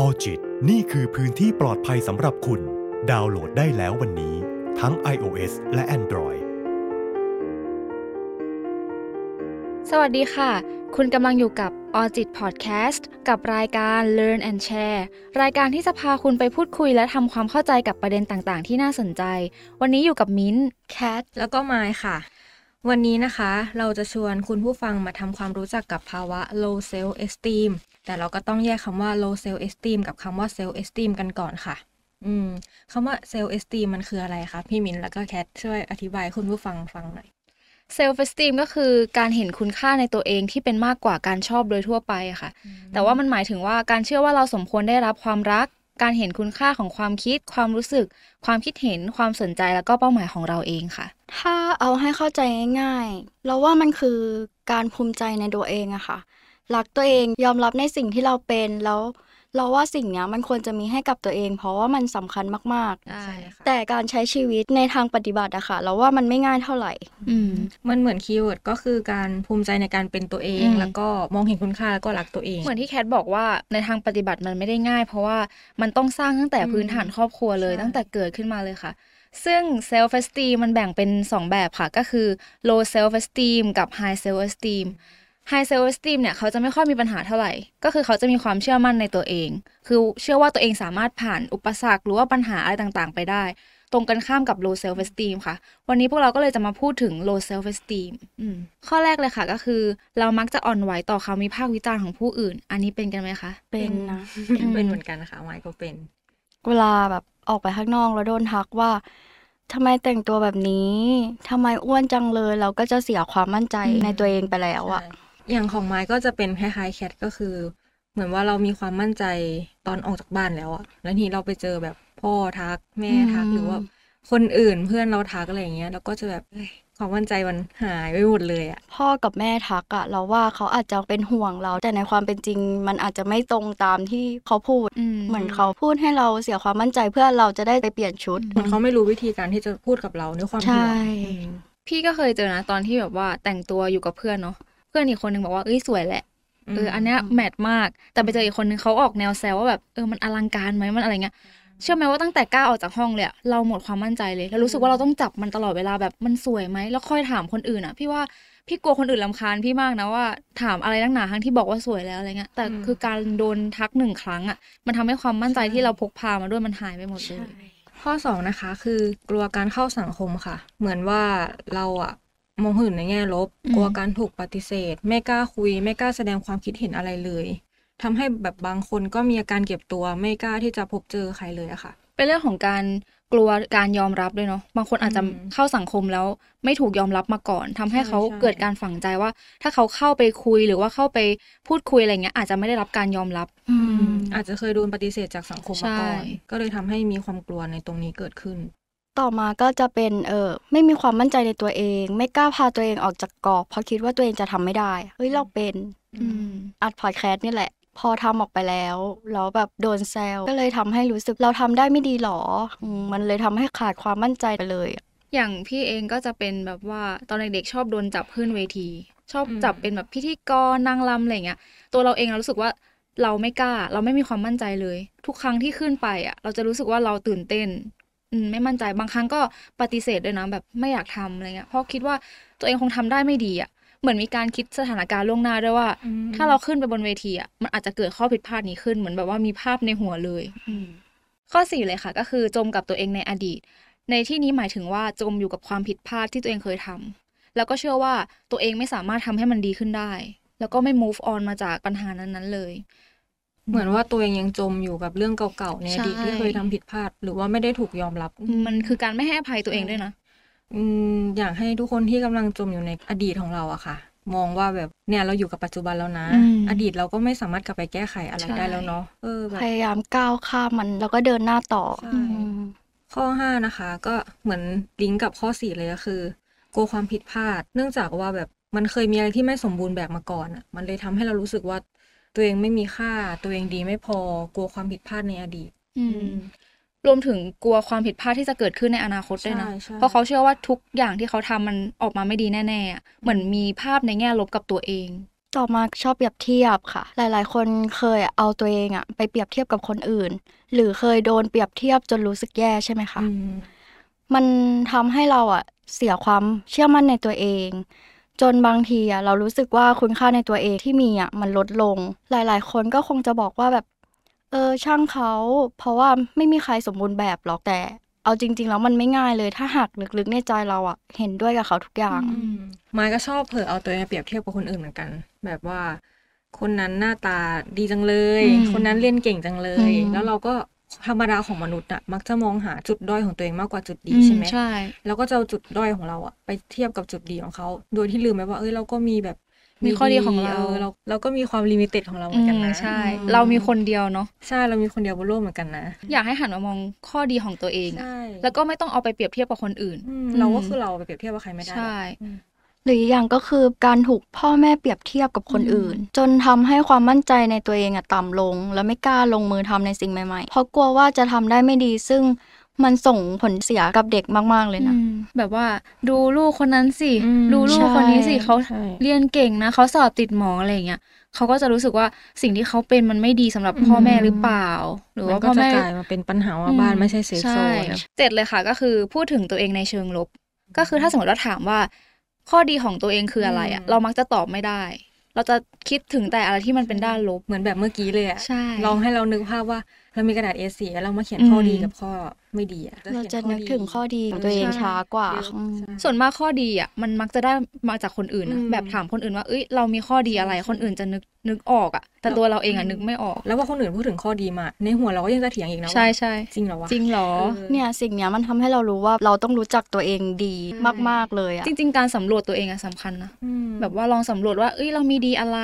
ออจิตนี่คือพื้นที่ปลอดภัยสำหรับคุณ ดาวน์โหลดได้แล้ววันนี้ ทั้ง iOS และ Android สวัสดีค่ะ คุณกำลังอยู่กับออจิตพอดแคสต์กับรายการ Learn and Share รายการที่จะพาคุณไปพูดคุยและทำความเข้าใจกับประเด็นต่างๆ ที่น่าสนใจ วันนี้อยู่กับมิ้นแคทแล้วก็ไมายค่ะ วันนี้นะคะ เราจะชวนคุณผู้ฟังมาทำความรู้จักกับภาวะ low self esteem แต่เราก็ต้องแยกคำว่า low self esteem กับคำว่า self esteem กันก่อนค่ะ อืมคำว่า self esteem มันคืออะไรคะพี่มิ้นแล้วก็แคทช่วยอธิบายคุณผู้ฟังฟังหน่อยเซลฟ์ e สตีมก็คือการเห็นคุณค่าในตัวเองที่เป็นมากกว่าการชอบโดยทั่วไปอะค่ะ แต่ว่ามันหมายถึงว่าการเชื่อว่าเราสมควรได้รับความรัก การเห็นคุณค่าของความคิด ความรู้สึก ความคิดเห็น ความสนใจแล้วก็เป้าหมายของเราเองค่ะ ถ้าเอาให้เข้าใจง่ายๆ เราว่ามันคือการภูมิใจในตัวเองอะค่ะ รักตัวเองยอมรับในสิ่งที่เราเป็นแล้วเราว่าสิ่งเนี้ยมันควรจะมีให้กับตัวเอง เพราะว่ามันสำคัญมากใช่ๆแต่การใช้ชีวิตในทางปฏิบัติอะค่ะ เราว่ามันไม่ง่ายเท่าไหร่ อืมมันเหมือน keyword ก็คือการภูมิใจในการเป็นตัวเองอืมแล้วก็มองเห็นคุณค่าแล้วก็รักตัวเอง เหมือนที่แคทบอกว่าในทางปฏิบัติมันไม่ได้ง่าย เพราะว่ามันต้องสร้างตั้งแต่อืมพื้นฐานครอบครัวเลยใช่ตั้งแต่เกิดขึ้นมาเลยค่ะซึ่ง self esteem มันแบ่งเป็น 2 แบบค่ะ ก็คือ low self esteem กับ high self esteem high self esteem เนี่ยเขาจะไม่ค่อยมีปัญหาเท่าไหร่ ก็คือเขาจะมีความเชื่อมั่นในตัวเอง คือเชื่อว่าตัวเองสามารถผ่านอุปสรรคหรือว่าปัญหาอะไรต่างๆ ไปได้ ตรงกันข้ามกับ low self esteem ค่ะ วันนี้พวกเราก็เลยจะมาพูดถึง low self esteem อืมข้อแรกเลยค่ะก็คือ เรามักจะอ่อนไหวต่อคำวิพากษ์วิจารณ์ของผู้อื่น อันนี้เป็นกันไหมคะ เป็นนะ เป็นเหมือนกันนะคะไมายก็เป็น เวลาแบบออกไปข้างนอกแล้วโดนทักว่าทำไมแต่งตัวแบบนี้ทำไมอ้วนจังเลย เราก็จะเสียความมั่นใจอืมในตัวเองไปแล้วอะใช่ อย่างของไม้ก็จะเป็นคล้ายๆแคทก็คือ เหมือนว่าเรามีความมั่นใจตอนออกจากบ้านแล้วอะแล้วทีนี้เราไปเจอแบบพ่อทักแม่ทักอืมหรือว่าคนอื่นเพื่อนเราทักอะไรอย่างเงี้ยเราก็จะแบบเอ้ยความมั่นใจมันหายไปหมดเลยอะพ่อกับแม่ทักอะเราว่าเขาอาจจะเป็นห่วงเรา แต่ในความเป็นจริง มันอาจจะไม่ตรงตามที่เขาพูดอืมเหมือนเขาพูดให้เราเสียความมั่นใจเพื่อเราจะได้ไปเปลี่ยนชุด เหมือนเขาไม่รู้วิธีการที่จะพูดกับเราด้วยความใช่ห่วงอืมพี่ก็เคยเจอนะตอนที่แบบว่าแต่งตัวอยู่กับเพื่อนเนาะ เพื่อนอีกคนนึงบอกว่าเอ้ยสวยแหละเอออันเนี้ยแมทมาก แต่ไปเจออีกคนนึงเขาออกแนวแซวว่าแบบเออมันอลังการไหมมันอะไรเงี้ยเชื่อไหมว่าตั้งแต่ก้าวออกจากห้องเลยอะเราหมดความมั่นใจเลยแล้วรู้สึกว่าเราต้องจับมันตลอดเวลาแบบมันสวยไหมแล้วค่อยถามคนอื่นอะพี่ว่าพี่กลัวคนอื่นลำคาญพี่มากนะว่าถามอะไรตั้งหนาทั้งที่บอกว่าสวยแล้วอะไรเงี้ยแต่คือการโดนทักหนึ่งครั้งอะมันทำให้ความมั่นใจที่เราพกพามาด้วยมันหายไปหมดเลยข้อสองนะคะคือกลัวการเข้าสังคมค่ะ เหมือนว่าเราอะ มองคนอื่นในแง่ลบอืมกลัวการถูกปฏิเสธ ไม่กล้าคุย ไม่กล้าแสดงความคิดเห็นอะไรเลยทำให้แบบบางคนก็มีอาการเก็บตัว ไม่กล้าที่จะพบเจอใครเลยอะค่ะ เป็นเรื่องของการกลัวการยอมรับด้วยเนาะ บางคนอาจจะอืมเข้าสังคมแล้วไม่ถูกยอมรับมาก่อนทำให้ใช่เขาใช่เกิดการฝังใจว่า ถ้าเขาเข้าไปคุยหรือว่าเข้าไปพูดคุยอะไรเงี้ยอาจจะไม่ได้รับการยอมรับ อืม อาจจะเคยโดนปฏิเสธจากสังคมมาก่อนใช่ก็เลยทำให้มีความกลัวในตรงนี้เกิดขึ้น ต่อมาก็จะเป็นเออไม่มีความมั่นใจในตัวเอง ไม่กล้าพาตัวเองออกจากกรอบ เพราะคิดว่าตัวเองจะทำไม่ได้เฮ้ยเราเป็นอืมอัดพอดแคสต์นี่แหละ พอทำออกไปแล้วแล้วแบบโดนแซวก็เลยทำให้รู้สึกเราทำได้ไม่ดีหรออืมมันเลยทำให้ขาดความมั่นใจไปเลยอะอย่างพี่เองก็จะเป็นแบบว่าตอนเด็กๆชอบโดนจับขึ้นเวที ชอบอืมจับเป็นแบบพิธีกรนางรำอะไรเงี้ยตัวเราเองเรารู้สึกว่าเราไม่กล้า เราไม่มีความมั่นใจเลย ทุกครั้งที่ขึ้นไปอะ เราจะรู้สึกว่าเราตื่นเต้น อืมไม่มั่นใจบางครั้งก็ปฏิเสธด้วยนะแบบไม่อยากทำอะไรเงี้ยเพราะคิดว่าตัวเองคงทำได้ไม่ดีอะเหมือนมีการคิดสถานการณ์ล่วงหน้าด้วยว่า อืม ถ้าเราขึ้นไปบนเวทีอะมันอาจจะเกิดข้อผิดพลาดนี้ขึ้นเหมือนแบบว่ามีภาพในหัวเลยข้อสี่เลยค่ะ ก็คือจมกับตัวเองในอดีต ในที่นี้หมายถึงว่าจมอยู่กับความผิดพลาดที่ตัวเองเคยทำแล้วก็เชื่อว่าตัวเองไม่สามารถทำให้มันดีขึ้นได้ แล้วก็ไม่ move on มาจากปัญหานั้นๆเลย เหมือนว่าตัวเองยังจมอยู่กับเรื่องเก่าๆในอดีตใช่ที่เคยทำผิดพลาด หรือว่าไม่ได้ถูกยอมรับ มันคือการไม่ให้อภัยตัวเองด้วยนะอืมอยากให้ทุกคนที่กำลังจมอยู่ในอดีตของเราอะค่ะ มองว่าแบบเนี่ยเราอยู่กับปัจจุบันแล้วนะอืมอดีตเราก็ไม่สามารถกลับไปแก้ไขอะไรใช่ได้แล้วเนาะเออแบบพยายามก้าวข้ามมันแล้วก็เดินหน้าต่อใช่อืมข้อห้านะคะ ก็เหมือนลิงก์กับข้อสี่เลยก็คือกลัวความผิดพลาด เนื่องจากว่าแบบมันเคยมีอะไรที่ไม่สมบูรณ์แบบมาก่อนอะมันเลยทำให้เรารู้สึกว่า ตัวเองไม่มีค่า ตัวเองดีไม่พอกลัวความผิดพลาดในอดีต อืม รวมถึงกลัวความผิดพลาดที่จะเกิดขึ้นในอนาคตด้วยนะ ใช่ใช่ เพราะเขาเชื่อว่าทุกอย่างที่เขาทำมันออกมาไม่ดีแน่ๆอะเหมือนมีภาพในแง่ลบกับตัวเอง ต่อมาชอบเปรียบเทียบค่ะ หลาย ๆ คนเคยเอาตัวเองอะไปเปรียบเทียบกับคนอื่น หรือเคยโดนเปรียบเทียบจนรู้สึกแย่ใช่ไหมคะ อืม มันทำให้เราอะเสียความเชื่อมั่นในตัวเอง จนบางทีอะเรารู้สึกว่าคุณค่าในตัวเองที่มีอะมันลดลง หลาย ๆ คนก็คงจะบอกว่าแบบ เออช่างเขา เพราะว่าไม่มีใครสมบูรณ์แบบหรอกแต่ เอาจริง ๆ แล้วมันไม่ง่ายเลยถ้าหากลึกๆในใจเราอะเห็นด้วยกับเขาทุกอย่างอืมมายก็ชอบเผลอเอาตัวเองไปเปรียบเทียบกับคนอื่นเหมือนกัน แบบว่า คนนั้นหน้าตาดีจังเลยอืมคนนั้นเรียนเก่งจังเลยอืมแล้วเราก็ ธรรมดาของมนุษย์อะมักจะมองหาจุดด้อยของตัวเองมากกว่าจุดดีอืมใช่ไหมใช่ แล้วก็จะเอาจุดด้อยของเราอะไปเทียบกับจุดดีของเขา โดยที่ลืมไปว่าเอ้ยเราก็มีแบบมีข้อดีของเราอเราเราก็มีความ limited ของเราเหมือือนกันมนะใช่อืมเรามีคนเดียวเนาะใช่เรามีคนเดียวบนโลกเหมือนกันนะ อยากให้หันมามองข้อดีของตัวเองอะใช่แล้วก็ไม่ต้องเอาไปเปรียบเทียบกับคนอื่นอืมเราก็คือเราไปเปรียบเทียบกับใครไม่ได้หรอกใช่อืม หรืออีกอย่างก็คือการถูกพ่อแม่เปรียบเทียบกับคนอืมอื่น จนทำให้ความมั่นใจในตัวเองอะต่ำลง และไม่กล้าลงมือทำในสิ่งใหม่ๆ เพราะกลัวว่าจะทำได้ไม่ดีซึ่งมันส่งผลเสียกับเด็กมาก ๆ เลยนะอืมแบบว่าดูลูกคนนั้นสิอืมดูลูกใช่คนนี้สิเขาใช่เรียนเก่งนะเขาสอบติดหมออะไรอย่างเงี้ยเขาก็จะรู้สึกว่าสิ่งที่เขาเป็นมันไม่ดีสำหรับพ่อแม่หรือเปล่า หรือมัว่านก็พ่อจะแม่กลายมาเป็นปัญหาว่าบ้านไม่ใช่เซฟโซใช่นนะเจ็ดเลยค่ะ ก็คือพูดถึงตัวเองในเชิงลบ ก็คือถ้าสมมติว่าถามว่า ข้อดีของตัวเองคืออะไรอะอืมเรามักจะตอบไม่ได้ เราจะคิดถึงแต่อะไรที่มันเป็นด้านลบเหมือนแบบเมื่อกี้เลยอะใช่ลองให้เรานึกภาพว่าเรามีกระดาษ A4 แล้วเรามาเขียนข้อดีอืมกับข้อ ไม่ดีอะเราจะขียนึกถึงข้อดีของตัวเองใช่ช้ากว่าเยอะอืมใช่ส่วนมากข้อดีอะมันมักจะได้มาจากคนอื่นนะอืมแบบถามคนอื่นว่าเอ้ยเรามีข้อดีอะไรใช่คนอื่นจะนึกนึกออกอะแต่ตัวเราเองอะนึกไม่ออก แล้วว่าคนอื่นพูดถึงข้อดีมา ในหัวเราก็ยังจะเถียงอีกนะว่าใช่ใช่จริงเหรอวะจริงเหรอเออเนี่ยสิ่งเนี้ยมันทำให้เรารู้ว่าเราต้องรู้จักตัวเองดีใช่มากๆเลยอะจริง ๆ การสำรวจตัวเองอะสำคัญนะอืมแบบว่าลองสำรวจว่าเอ้ยเรามีดีอะไร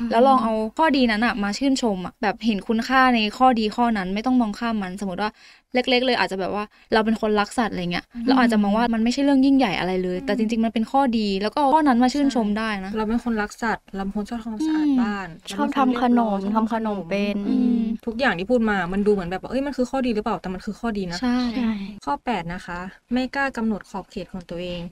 อืมแล้วลองเอาข้อดีนั้นอะมาชื่นชมอะแบบเห็นคุณค่าในข้อดีข้อนั้นไม่ต้องมองข้ามมันสมมติว่า เล็ก ๆ เลยอาจจะแบบว่าเราเป็นคนรักสัตว์อะไรเงี้ยเราอาจจะมองว่ามันไม่ใช่เรื่องยิ่งใหญ่อะไรเลย แต่จริง ๆ มันเป็นข้อดี แล้วก็เอาข้อนั้นมาชื่นชมได้นะ เราเป็นคนรักสัตว์เราเป็นคนชอบทำความสะอาดอืมบ้านชอบทำขนมเราเป็นคทำขนมเป็นอืมทุกอย่างที่พูดมา มันดูเหมือนแบบว่าเอ้ยมันคือข้อดีหรือเปล่าแต่มันคือข้อดีนะใช่ใช่ข้อ 8 นะคะ ไม่กล้ากำหนดขอบเขตของตัวเอง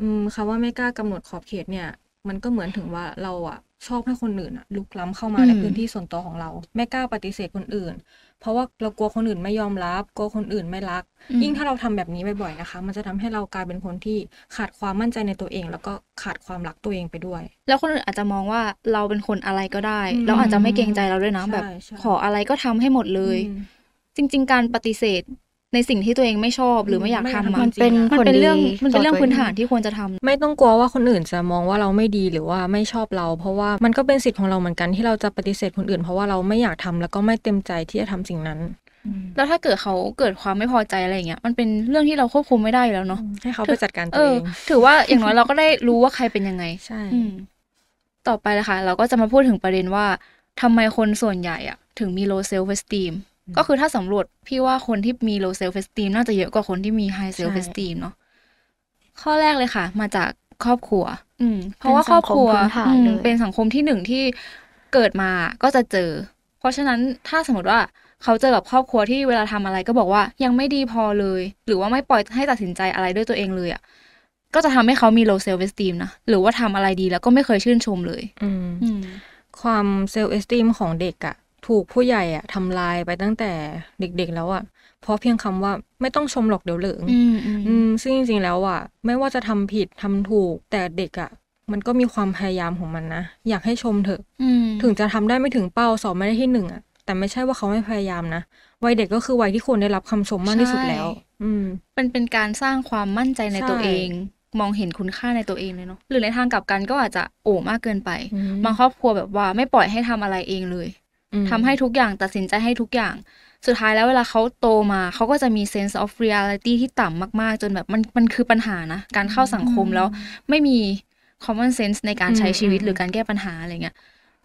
อืมคำว่าไม่กล้ากำหนดขอบเขตเนี่ย มันก็เหมือนถึงว่าเราอะชอบให้คนอื่นอะลุกล้ำเข้ามาอืมในพื้นที่ส่วนตัวของเรา ไม่กล้าปฏิเสธคนอื่น เพราะว่าเรากลัวคนอื่นไม่ยอมรับกลัวคนอื่นไม่รัก ยิ่งถ้าเราทำแบบนี้บ่อยๆนะคะ มันจะทำให้เรากลายเป็นคนที่ขาดความมั่นใจในตัวเอง แล้วก็ขาดความรักตัวเองไปด้วย แล้วคนอื่นอาจจะมองว่าเราเป็นคนอะไรก็ได้อืมแล้วอาจจะไม่เกรงใจเราด้วยนะใช่แบบใช่ขออะไรก็ทำให้หมดเลยอืมจริง ๆ การปฏิเสธ ในสิ่งที่ตัวเองไม่ชอบหรือไม่อยากไม่อยากทำทำอะมันเป็นมันผลเป็นดีเรื่องมันเป็นเรื่องต่อตัวพื้นเองฐานที่ควรจะทำไม่ต้องกลัวว่าคนอื่นจะมองว่าเราไม่ดีหรือว่าไม่ชอบเรา เพราะว่ามันก็เป็นสิทธิ์ของเราเหมือนกันที่เราจะปฏิเสธคนอื่น เพราะว่าเราไม่อยากทำแล้วก็ไม่เต็มใจที่จะทำสิ่งนั้นแล้วถ้าเกิดเขาเกิดความไม่พอใจอะไรอย่างเงี้ย มันเป็นเรื่องที่เราควบคุมไม่ได้อยู่แล้วเนาะให้เขาไปจัดการเอตัวอเองถือว่าอย่างน้อยเราก็ได้รู้ว่าใครเป็นยังไงใช่อืมต่อไปเลยค่ะ เราก็จะมาพูดถึงประเด็นว่าทำไมคนส่วนใหญ่อะถึงมี low self esteem ก็คือถ้าสำรวจพี่ว่าคนที่มี low self esteem น่าจะเยอะกว่าคนที่มี high self esteem เนาะข้อแรกเลยค่ะ มาจากครอบครัว อืม เพราะว่าครอบครัวเป็นสังคมพื้นฐานอืมเลยเป็นสังคมที่หนึ่งที่เกิดมาก็จะเจอ เพราะฉะนั้นถ้าสมมติว่าเขาเจอกับครอบครัวที่เวลาทำอะไรก็บอกว่ายังไม่ดีพอเลย หรือว่าไม่ปล่อยให้ตัดสินใจอะไรด้วยตัวเองเลยอะก็จะทำให้เขามี low self esteem นะ หรือว่าทำอะไรดีแล้วก็ไม่เคยชื่นชมเลย อืมอืมความเซลล์เอสติมของเด็กอะ ถูกผู้ใหญ่อะทำลายไปตั้งแต่เด็กๆแล้วอะเพราะเพียงคำว่าไม่ต้องชมหรอกเดี๋ยวเหลิงอืมอืมอืมซึ่งจริงๆแล้วอะไม่ว่าจะทำผิดทำถูกแต่เด็กอะมันก็มีความพยายามของมันนะ อยากให้ชมเถอะอืมถึงจะทำได้ไม่ถึงเป้าสอบไม่ได้ที่หนึ่งอะแต่ไม่ใช่ว่าเขาไม่พยายามนะวัยเด็กก็คือวัยที่ควรได้รับคำชมมากที่สุดแล้ว อืมเป็นเป็นการสร้างความมั่นใจในใช่ตัวเองมองเห็นคุณค่าในตัวเองเลยเนาะหรือในทางกลับกันก็อาจจะโอ้มากเกินไปอืมบางครอบครัวแบบว่าไม่ปล่อยให้ทำอะไรเองเลยอืม ทำให้ทุกอย่างตัดสินใจให้ทุกอย่าง สุดท้ายแล้วเวลาเขาโตมาเขาก็จะมี sense of reality ที่ต่ำมาก ๆ จนแบบมันมันคือปัญหานะ การเข้าสังคมแล้วไม่มี common sense ในการใช้ชีวิตอืมหรือการแก้ปัญหาอะไรเงี้ย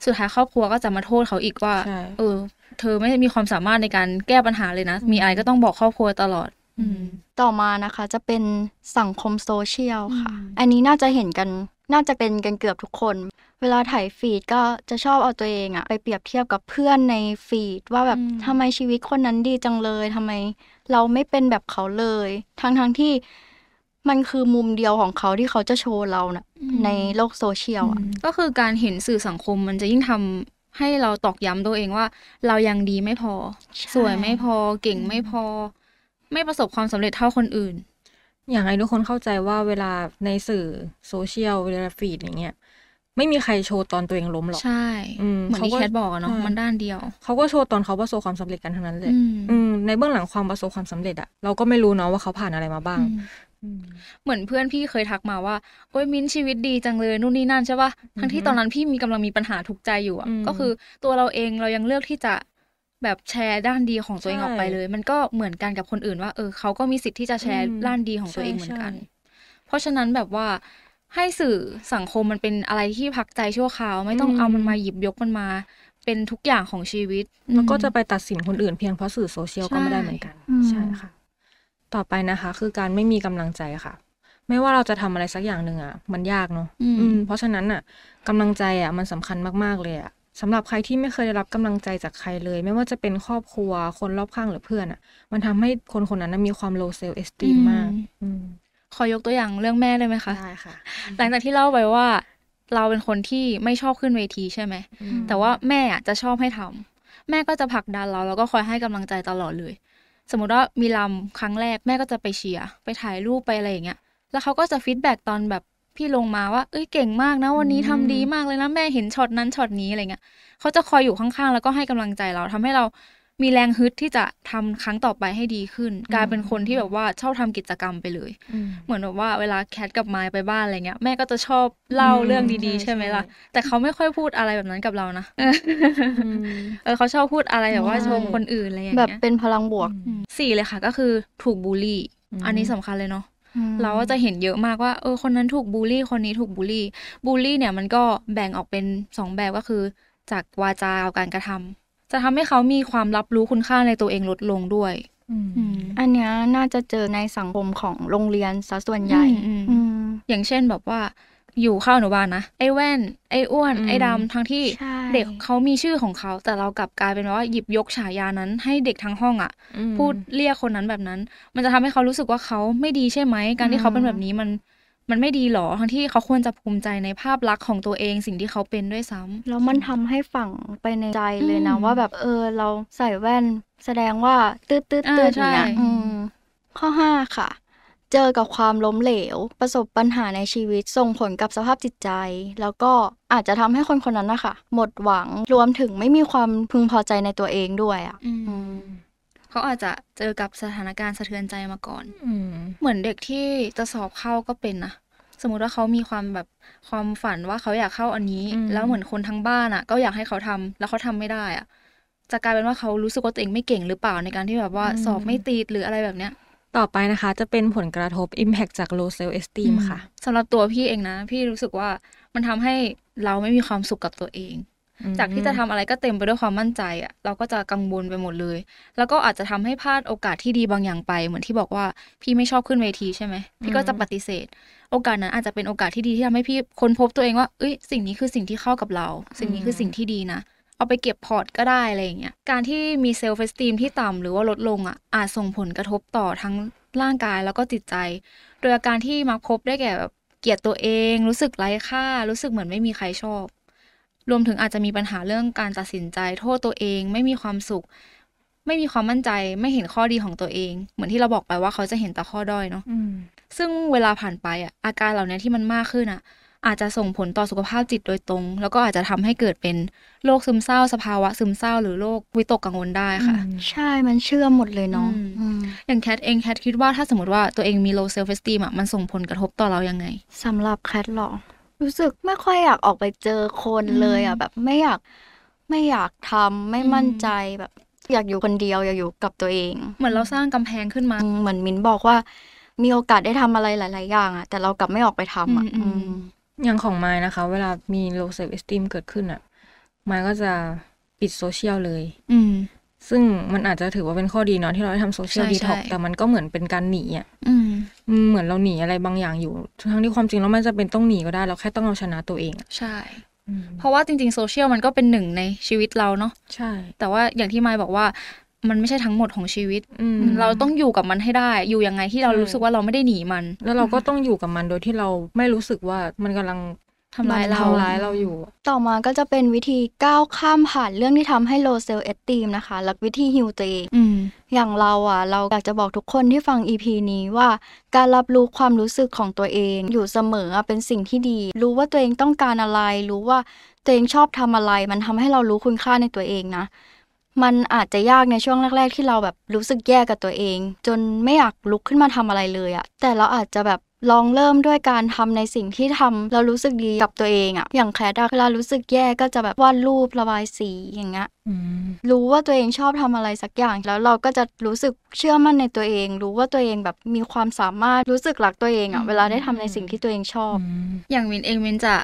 สุดท้ายครอบครัวก็จะมาโทษเขาอีกว่าใช่เออ เธอไม่มีความสามารถในการแก้ปัญหาเลยนะ มีอะไรก็ต้องบอกครอบครัวตลอดอืมต่อมานะคะจะเป็นสังคมโซเชียลค่ะอืมอันนี้น่าจะเห็นกัน น่าจะเป็นกันเกือบทุกคน เวลาไถ feed ก็จะชอบเอาตัวเองอะไปเปรียบเทียบกับเพื่อนใน feed ว่าแบบอืมทำไมชีวิตคนนั้นดีจังเลยทำไมเราไม่เป็นแบบเขาเลย ทั้งทั้งๆที่มันคือมุมเดียวของเขาที่เขาจะโชว์เรานะอืมในโลกโซเชียลอะก็คือการเห็นสื่อสังคมมันจะยิ่งทำให้เราตอกย้ำตัวเองว่า เรายังดีไม่พอใช่สวยไม่พอเก่งไม่พอ ไม่ประสบความสำเร็จเท่าคนอื่น อยากให้ทุกคนเข้าใจว่าเวลาในสื่อโซเชียลเวลาฟีดอย่างเงี้ยไม่มีใครโชว์ตอนตัวเองล้มหรอก ใช่อืมเหมือนที่เขาก็แคทบอกอะเนาะใช่มันด้านเดียว เขาก็โชว์ตอนเขาประสบความสำเร็จกันทั้งนั้นเลย อืมอืมในเบื้องหลังความประสบความสำเร็จอะเราก็ไม่รู้เนาะว่าเขาผ่านอะไรมาบ้างอืมอืมเหมือนเพื่อนพี่เคยทักมาว่า โอ้ยมิ้นท์ชีวิตดีจังเลยนู่นนี่นั่นใช่ปะทั้งที่อือฮึตอนนั้นพี่มีกำลังมีปัญหาทุกข์ใจอยู่อะอืมก็คือตัวเราเองเรายังเลือกที่จะ แบบแชร์ด้านดีของตัวเองใช่ออกไปเลย มันก็เหมือนกันกับคนอื่นว่า เออเขาก็มีสิทธิ์ที่จะแชร์อืมด้านดีของตัวเองเหมือนกันใช่เพราะฉะนั้นแบบว่าให้สื่อสังคมมันเป็นอะไรที่พักใจชั่วคราว ไม่ต้องอืมเอามันมาหยิบยกมันมา เป็นทุกอย่างของชีวิตแล้วก็อืมจะไปตัดสินคนอื่นเพียงเพราะสื่อโซเชียลก็ไม่ได้เหมือนกันอืมใช่ค่ะ ต่อไปนะคะ คือการไม่มีกำลังใจค่ะ ไม่ว่าเราจะทำอะไรสักอย่างหนึ่งอะมันยากเนาะอืมอืมเพราะฉะนั้นอะกำลังใจอะมันสำคัญมากๆเลยอะ สำหรับใครที่ไม่เคยได้รับกำลังใจจากใครเลย ไม่ว่าจะเป็นครอบครัวคนรอบข้างหรือเพื่อนอะ มันทำให้คนคนนั้นนะมีความ low self esteem มากอืมขอยกตัวอย่างเรื่องแม่ได้ไหมคะได้ค่ะ หลังจากที่เล่าไปว่า เราเป็นคนที่ไม่ชอบขึ้นเวทีใช่ไหมอืมแต่ว่าแม่อะจะชอบให้ทำแม่ก็จะผลักดันเราแล้วก็คอยให้กำลังใจตลอดเลย สมมติว่ามีรำครั้งแรกแม่ก็จะไปเชียร์ไปถ่ายรูปไปอะไรอย่างเงี้ยแล้วเขาก็จะ feedback ตอนแบบ พี่ลงมาว่า เอ้ยเก่งมากนะ วันนี้ทำดีมากเลยนะแม่เห็นช็อตนั้นช็อตนี้อะไรเงี้ยเขาจะคอยอยู่ข้างๆ แล้วก็ให้กำลังใจเราทำให้เรามีแรงฮึดที่จะทำครั้งต่อไปให้ดีขึ้น กลายเป็นคนที่แบบว่าชอบทำกิจกรรมไปเลยอืมเหมือนแบบว่าเวลาแคทกับมายด์ไปบ้านอะไรเงี้ยแม่ก็จะชอบเล่าอืมเรื่องดีใช่ๆใช่ไหมล่ะใช่แต่เขาไม่ค่อยพูดอะไรแบบนั้นกับเรานะอืมเออเขาชอบพูดอะไรแบบว่าใช่ชมคนอื่นอะไรอย่างแบบเงี้ยเป็นพลังบวกอืมสี่เลยค่ะ ก็คือถูกบูลลี่อืมอันนี้สำคัญเลยเนาะอืม เราก็จะเห็นเยอะมากว่าเออคนนั้นถูกบูลลี่คนนี้ถูกบูลลี่บูลลี่เนี่ยมันก็แบ่งออกเป็นสองแบบก็คือ จากวาจากับการกระทำจะทำให้เขามีความรับรู้คุณค่าในตัวเองลดลงด้วยอืมอืมอันเนี้ยน่าจะเจอในสังคมของโรงเรียนซะส่วนใหญ่อืมอืมอย่างเช่นแบบว่า อยู่เข้าอนุบาลนะไอ้แว่น ไอ้อ้วนอืมไอ้ดำทั้งที่ใช่เด็กเขามีชื่อของเขา แต่เรากลับกลายเป็นว่าหยิบยกฉายานั้น ให้เด็กทั้งห้องอะอืมพูดเรียกคนนั้นแบบนั้น มันจะทำให้เขารู้สึกว่าเขาไม่ดีใช่ไหมการที่เขาเป็นแบบนี้มันมันไม่ดีหรอ ทั้งที่เขาควรจะภูมิใจในภาพลักษณ์ของตัวเองสิ่งที่เขาเป็นด้วยซ้ำแล้วมันทำให้ฝังไปในใจเลยนะอืมว่าแบบเออเราใส่แว่น แสดงว่าตืดตืดอ่าตืดอย่างเงี้ยใช่อืมข้อห้าค่ะ เจอกับความล้มเหลว ประสบปัญหาในชีวิตส่งผลกับสภาพจิตใจ แล้วก็อาจจะทำให้คนคนนั้นนะคะหมดหวังรวมถึงไม่มีความพึงพอใจในตัวเองด้วยอะอืมอืมเขาอาจจะเจอกับสถานการณ์สะเทือนใจมาก่อนอืมเหมือนเด็กที่จะสอบเข้าก็เป็นนะสมมุติว่าเขามีความแบบความฝันว่าเขาอยากเข้าอันนี้อืมแล้วเหมือนคนทั้งบ้านอะ ก็อยากให้เขาทำแล้วเขาทำไม่ได้อะจะกลายเป็นว่าเขารู้สึกว่าตัวเองไม่เก่งหรือเปล่าในการที่แบบว่าสอบไม่ติดหรืออะไรแบบเนี้ย ต่อไปนะคะ จะเป็นผลกระทบ Impact จาก low self esteem ค่ะสำหรับตัวพี่เองนะ พี่รู้สึกว่ามันทำให้เราไม่มีความสุขกับตัวเอง จากที่จะทำอะไรก็เต็มไปด้วยความมั่นใจอะ เราก็จะกังวลไปหมดเลย แล้วก็อาจจะทำให้พลาดโอกาสที่ดีบางอย่างไป เหมือนที่บอกว่าพี่ไม่ชอบขึ้นเวทีใช่ไหมพี่ก็จะปฏิเสธ โอกาสนั้นอาจจะเป็นโอกาสที่ดีที่ทำให้พี่ค้นพบตัวเองว่าเอ้ยสิ่งนี้คือสิ่งที่เข้ากับเรา สิ่งนี้คือสิ่งที่ดีนะ เอาไปเก็บ port ก็ได้อะไรอย่างเงี้ยการที่มี self esteem ที่ต่ำหรือว่าลดลงอะอาจส่งผลกระทบต่อทั้งร่างกายแล้วก็จิตใจ โดยอาการที่มักพบได้แก่แบบเกลียดตัวเอง รู้สึกไร้ค่า รู้สึกเหมือนไม่มีใครชอบ รวมถึงอาจจะมีปัญหาเรื่องการตัดสินใจ โทษตัวเอง ไม่มีความสุข ไม่มีความมั่นใจ ไม่เห็นข้อดีของตัวเอง เหมือนที่เราบอกไปว่าเขาจะเห็นแต่ข้อด้อยเนาะอืมซึ่งเวลาผ่านไปอะอาการเหล่านี้ที่มันมากขึ้นอะ อาจจะส่งผลต่อสุขภาพจิตโดยตรง แล้วก็อาจจะทำให้เกิดเป็นโรคซึมเศร้า สภาวะซึมเศร้า หรือโรควิตกกังวลได้ค่ะ ใช่มันเชื่อมหมดเลยเนาะอืมอืมอย่างแคทเองแคทคิดว่าถ้าสมมติว่าตัวเองมี low self esteem อะมันส่งผลกระทบต่อเรายังไงสำหรับแคทหรอรู้สึกไม่ค่อยอยากออกไปเจอคนเลยอะอืมแบบไม่อยากไม่อยากทำไม่อืมมั่นใจแบบ อยากอยู่คนเดียวอยากอยู่กับตัวเอง เหมือนเราสร้างกำแพงขึ้นมาอืมเหมือนมิ้นบอกว่ามีโอกาสได้ทำอะไรหลาย ๆ อย่างอะแต่เรากลับไม่ออกไปทำอะ อืมอืมอืมอย่างของมายด์นะคะ เวลามี low self esteem เกิดขึ้นอะมายด์ก็จะปิดโซเชียลเลย อืม ซึ่งมันอาจจะถือว่าเป็นข้อดีเนาะที่เราได้ทำโซเชียลใช่ดีท็อกใช่ แต่มันก็เหมือนเป็นการหนีอะอืม อืมเหมือนเราหนีอะไรบางอย่างอยู่ ทั้งที่ความจริงแล้วมันจะเป็นต้องหนีก็ได้ เราแค่ต้องเอาชนะตัวเองอะใช่อืมเพราะว่าจริงๆโซเชียลมันก็เป็นหนึ่งในชีวิตเราเนาะ ใช่ แต่ว่าอย่างที่มายด์บอกว่า มันไม่ใช่ทั้งหมดของชีวิตอืมเราต้องอยู่กับมันให้ได้ อยู่ยังไงที่เราใช่รู้สึกว่าเราไม่ได้หนีมัน แล้วเราก็ต้องอยู่กับมันโดยที่เราไม่รู้สึกว่ามันกำลังทำร้ายเราทำร้ายเราอยู่ ต่อมาก็จะเป็นวิธีก้าวข้ามผ่านเรื่องที่ทำให้ low self esteem นะคะและวิธีฮิวตัวเองอืมอย่างเราอะ เราอยากจะบอกทุกคนที่ฟัง EP นี้ว่า การรับรู้ความรู้สึกของตัวเองอยู่เสมออะเป็นสิ่งที่ดี รู้ว่าตัวเองต้องการอะไร รู้ว่าตัวเองชอบทำอะไร มันทำให้เรารู้คุณค่าในตัวเองนะ มันอาจจะยากในช่วงแรก ๆ ที่เราแบบรู้สึกแย่กับตัวเอง จนไม่อยากลุกขึ้นมาทำอะไรเลยอะแต่เราอาจจะแบบลองเริ่มด้วยการทำในสิ่งที่ทำแล้วรู้สึกดีกับตัวเองอะอย่างแคทอะเวลารู้สึกแย่ก็จะแบบวาดรูประบายสีอย่างเงี้ยรู้ว่าตัวเองชอบทำอะไรสักอย่างแล้วเราก็จะรู้สึกเชื่อมั่นในตัวเอง รู้ว่าตัวเองแบบมีความสามารถรู้สึกรักตัวเองอะเวลาได้ทำในสิ่งที่ตัวเองชอบ อย่างมินเองมินจะ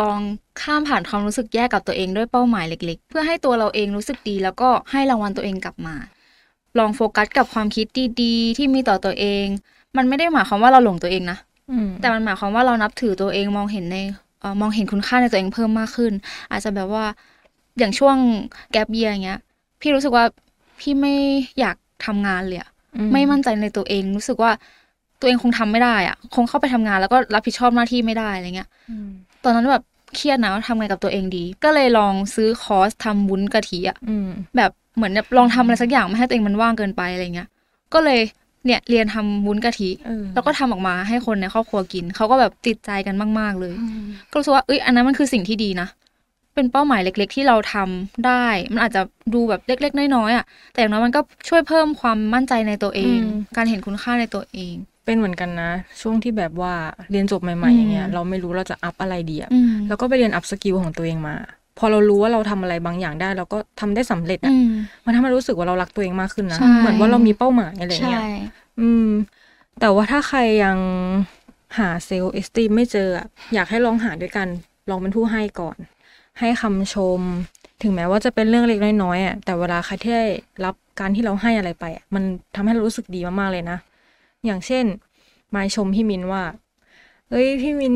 ลองข้ามผ่านความรู้สึกแย่กับตัวเองด้วยเป้าหมายเล็ก ๆ เพื่อให้ตัวเราเองรู้สึกดี แล้วก็ให้รางวัลตัวเองกลับมา ลองโฟกัสกับความคิดดีๆ ที่มีต่อตัวเอง มันไม่ได้หมายความว่าเราหลงตัวเองนะอืมแต่มันหมายความว่าเรานับถือตัวเองมองเห็นในเอ่อมองเห็นคุณค่าในตัวเองเพิ่มมากขึ้น อาจจะแบบว่าอย่างช่วงแกลบเยียอย่างเงี้ย พี่รู้สึกว่าพี่ไม่อยากทำงานเลยอะไม่มั่นใจในตัวเองรู้สึกว่าตัวเองคงทำไม่ได้อะคงเข้าไปทำงานแล้วก็รับผิดชอบหน้าที่ไม่ได้อะไรเงี้ยอืม ตอนนั้นแบบเครียดนะว่าทำไงกับตัวเองดี ก็เลยลองซื้อคอร์สทำวุ้นกะทิอะอืมแบบเหมือนแบบลองทำอะไรสักอย่างไม่ให้ตัวเองมันว่างเกินไปอะไรเงี้ย ก็เลยเนี่ยเรียนทำวุ้นกะทิเออแล้วก็ทำออกมาให้คนในครอบครัวกินเขาก็แบบติดใจกันมาก ๆ เลย ก็รู้สึกว่าเอ้ยอันนั้นมันคือสิ่งที่ดีนะเป็นเป้าหมายเล็ก ๆ ที่เราทำได้ มันอาจจะดูแบบเล็ก ๆ น้อยๆอะแต่อย่างน้อยมันก็ช่วยเพิ่มความมั่นใจในตัวเอง การเห็นคุณค่าในตัวเอง เป็นเหมือนกันนะ ช่วงที่แบบว่าเรียนจบใหม่อืๆมอย่างเงี้ยเราไม่รู้เราจะ up อะไรดีอะอืมแล้วก็ไปเรียน upskill ของตัวเองมา พอเรารู้ว่าเราทำอะไรบางอย่างได้ เราก็ทำได้สำเร็จอะอืมมันทำให้รู้สึกว่าเรารักตัวเองมากขึ้นนะใช่เหมือนว่าเรามีเป้าหมายอะไรใช่เงี้ยอืม แต่ว่าถ้าใครยังหา self esteem ไม่เจออะอยากให้ลองหาด้วยกัน ลองเป็นผู้ให้ก่อน ให้คำชม ถึงแม้ว่าจะเป็นเรื่องเล็กน้อยๆอะแต่เวลาใครที่ได้รับการที่เราให้อะไรไปอะมันทำให้เรารู้สึกดีมากๆเลยนะ อย่างเช่นมายชมพี่มินว่า เอ้ยพี่มิน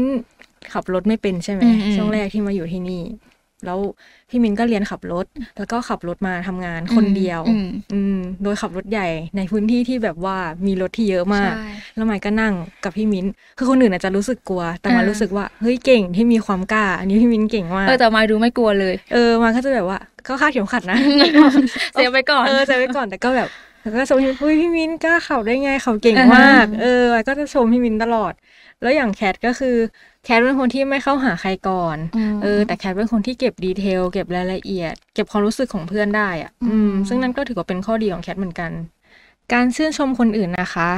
ขับรถไม่เป็นใช่ไหมอืมอืมช่วงแรกที่มาอยู่ที่นี่ แล้วพี่มินก็เรียนขับรถ แล้วก็ขับรถมาทำงานคนเดียวอืมอืมโดยขับรถใหญ่ในพื้นที่ที่แบบว่ามีรถที่เยอะมากใช่แล้วมายก็นั่งกับพี่มิ้นคือคนอื่นอาจจะรู้สึกกลัว แต่มาอ่ารู้รู้สึกว่าเฮ้ยเก่งที่มีความกล้า อันนี้พี่มิ้นเก่งมากเออแต่มายด์ดูไม่กลัวเลย เออมายด์ก็จะแบบว่าก็คาดเข็มขัดนะเซฟไปก่อนเออจะไว้ก่อนแต่ก็แบบ แล้วก็ชมพี่มิ้นอุ้ยพี่มิ้นกล้าขับได้ไงขับเก่งอ่าฮะมาก เออมายด์ก็จะชมพี่มิ้นตลอด แล้วอย่างแคทก็คือแคทเป็นคนที่ไม่เข้าหาใครก่อนมเออ แต่แคทเป็นคนที่เก็บ detail เก็บรายละเอียด เก็บความรู้สึกของเพื่อนได้อะอืมอืม ซึ่งนั่นก็ถือว่าเป็นข้อดีของแคทเหมือนกัน การชื่นชมคนอื่นนะคะ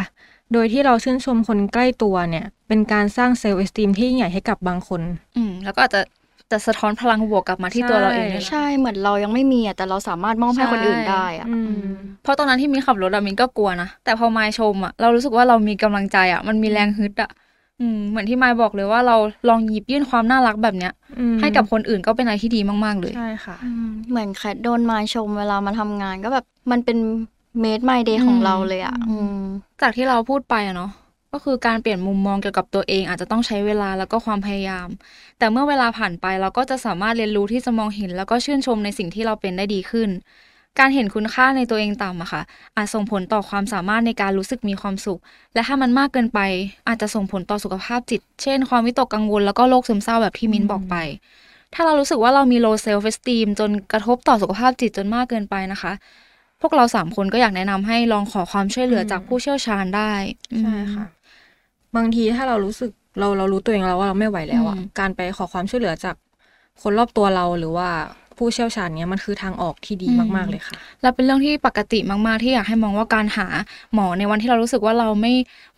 โดยที่เราชื่นชมคนใกล้ตัวเนี่ย เป็นการสร้างเซลล์เอสติมที่ยิ่งใหญ่ให้กับบางคน อืม แล้วก็อาจจะ จะสะท้อนพลังบวกกลับมาที่ตัวเราเองด้วยนะใช่เหมือนเรายังไม่มีอะแต่เราสามารถมอบให้คนอื่นได้อะอืมอืมเพราะตอนนั้นที่มินขับรถอะมินก็กลัวนะแต่พอมายชมอะเรารู้สึกว่าเรามีกำลังใจอะมันมีแรงฮึดอะอืมเหมือนที่มายบอกเลยว่าเราลองหยิบยื่นความน่ารักแบบเนี้ยอืมให้กับคนอื่นก็เป็นอะไรที่ดีมาก ๆ เลยใช่ค่ะอืมเหมือนแคทโดนมาชมเวลามาทำงานก็แบบมันเป็นเมดไมเดย์ของอืมเราเลยอะอืมจากที่เราพูดไปอะเนาะ ก็คือการเปลี่ยนมุมมองเกี่ยวกับตัวเองอาจจะต้องใช้เวลาแล้วก็ความพยายาม แต่เมื่อเวลาผ่านไปเราก็จะสามารถเรียนรู้ที่จะมองเห็น แล้วก็ชื่นชมในสิ่งที่เราเป็นได้ดีขึ้น การเห็นคุณค่าในตัวเองต่ำอะค่ะ อาจส่งผลต่อความสามารถในการรู้สึกมีความสุข และถ้ามันมากเกินไป อาจจะส่งผลต่อสุขภาพจิต เช่น ความวิตกกังวลแล้วก็โรคซึมเศร้าแบบที่มิ้นบอกไปถ้าเรารู้สึกว่าเรามี low self esteem จนกระทบต่อสุขภาพจิตจนมากเกินไปนะคะ พวกเราสามคนก็อยากแนะนำให้ลองขอความช่วยเหลือจากผู้เชี่ยวชาญได้ ใช่ค่ะ บางทีถ้าเรารู้สึกเราเรารู้ตัวเองแล้วว่าเราไม่ไหวแล้วอะอืมการไปขอความช่วยเหลือจากคนรอบตัวเราหรือว่าผู้เชี่ยวชาญเนี้ยมันคือทางออกที่ดีมาก ๆ เลยค่ะ และเป็นเรื่องที่ปกติมาก ๆ ที่อยากให้มองว่าการหาหมอในวันที่เรารู้สึกว่าเราไม่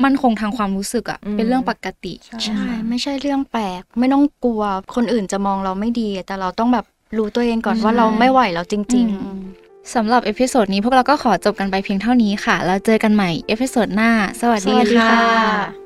มั่นคงทางความรู้สึกอะ่ะอืมเป็นเรื่องปกติ ใช่ ไม่ใช่เรื่องแปลก ไม่ต้องกลัวคนอื่นจะมองเราไม่ดี แต่เราต้องแบบรู้ตัวเองก่อนใช่ว่าเราไม่ไหวแล้วจริงอืมสำหรับ episode นี้พวกเราก็ขอจบกันไปเพียงเท่านี้ค่ะ แล้วเจอกันใหม่ episode หน้า สวัสๆดีสวัสดีค่ะค่ะ